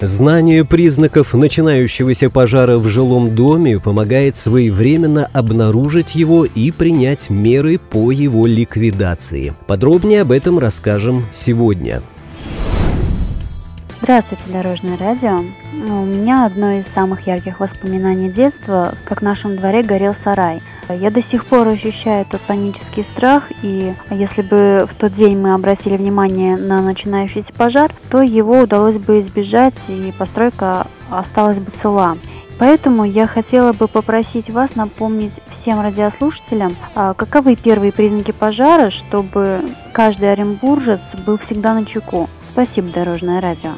Знание признаков начинающегося пожара в жилом доме помогает своевременно обнаружить его и принять меры по его ликвидации. Подробнее об этом расскажем сегодня. Здравствуйте, Дорожное радио. У меня одно из самых ярких воспоминаний детства, как в нашем дворе горел сарай – я до сих пор ощущаю этот панический страх, и если бы в тот день мы обратили внимание на начинающийся пожар, то его удалось бы избежать, и постройка осталась бы цела. Поэтому я хотела бы попросить вас напомнить всем радиослушателям, а, каковы первые признаки пожара, чтобы каждый оренбуржец был всегда на чеку. Спасибо, Дорожное радио.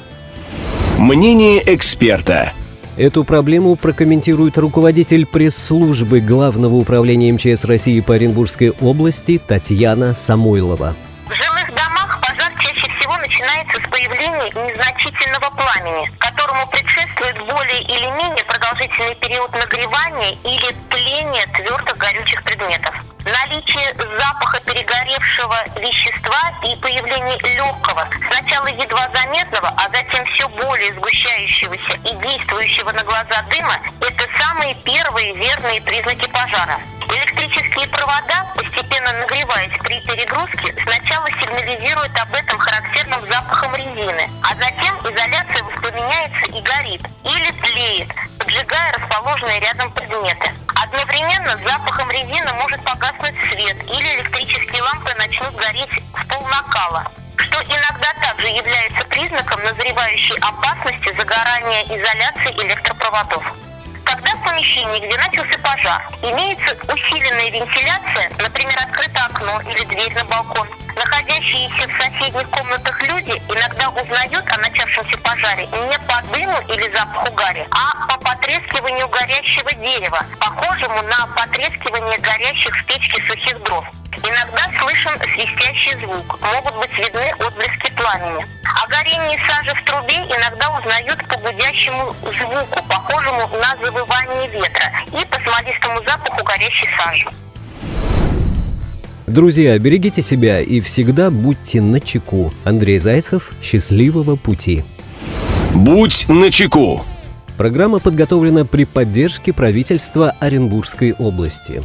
Мнение эксперта. Эту проблему прокомментирует руководитель пресс-службы Главного управления МЧС России по Оренбургской области Татьяна Самойлова. В жилых домах пожар чаще всего начинается с появления незначительного пламени, которому предшествует более или менее продолжительный период нагревания или тления твердых горючих предметов наличие запаха перегоревшего вещества и появление легкого, сначала едва заметного, а затем все более сгущающегося и действующего на глаза дыма – это самые первые верные признаки пожара. Электрические провода, постепенно нагреваясь при перегрузке, сначала сигнализируют об этом характерным запахом резины, а затем изоляция воспламеняется и горит, или тлеет, поджигая расположенные рядом предметы. Одновременно с запахом резины может погаснуть свет или электрические лампы начнут гореть в пол накала, что иногда также является признаком назревающей опасности загорания изоляции электропроводов. Когда в помещении, где начался пожар, имеется усиленная вентиляция, например, открыто окно или дверь на балкон, находящиеся в соседних комнатах люди иногда узнают о начавшемся пожаре не по дыму или запаху гари, а по потрескиванию горящего дерева, похожему на потрескивание горящих в печке сухих дров. Иногда слышен свистящий звук, могут быть видны отблески пламени. О горении сажи в трубе иногда узнают по гудящему звуку, похожему на завывание ветра, и по смолистому запаху горящей сажи. Друзья, берегите себя и всегда будьте на чеку. Андрей Зайцев, счастливого пути. Будь на чеку. Программа подготовлена при поддержке правительства Оренбургской области.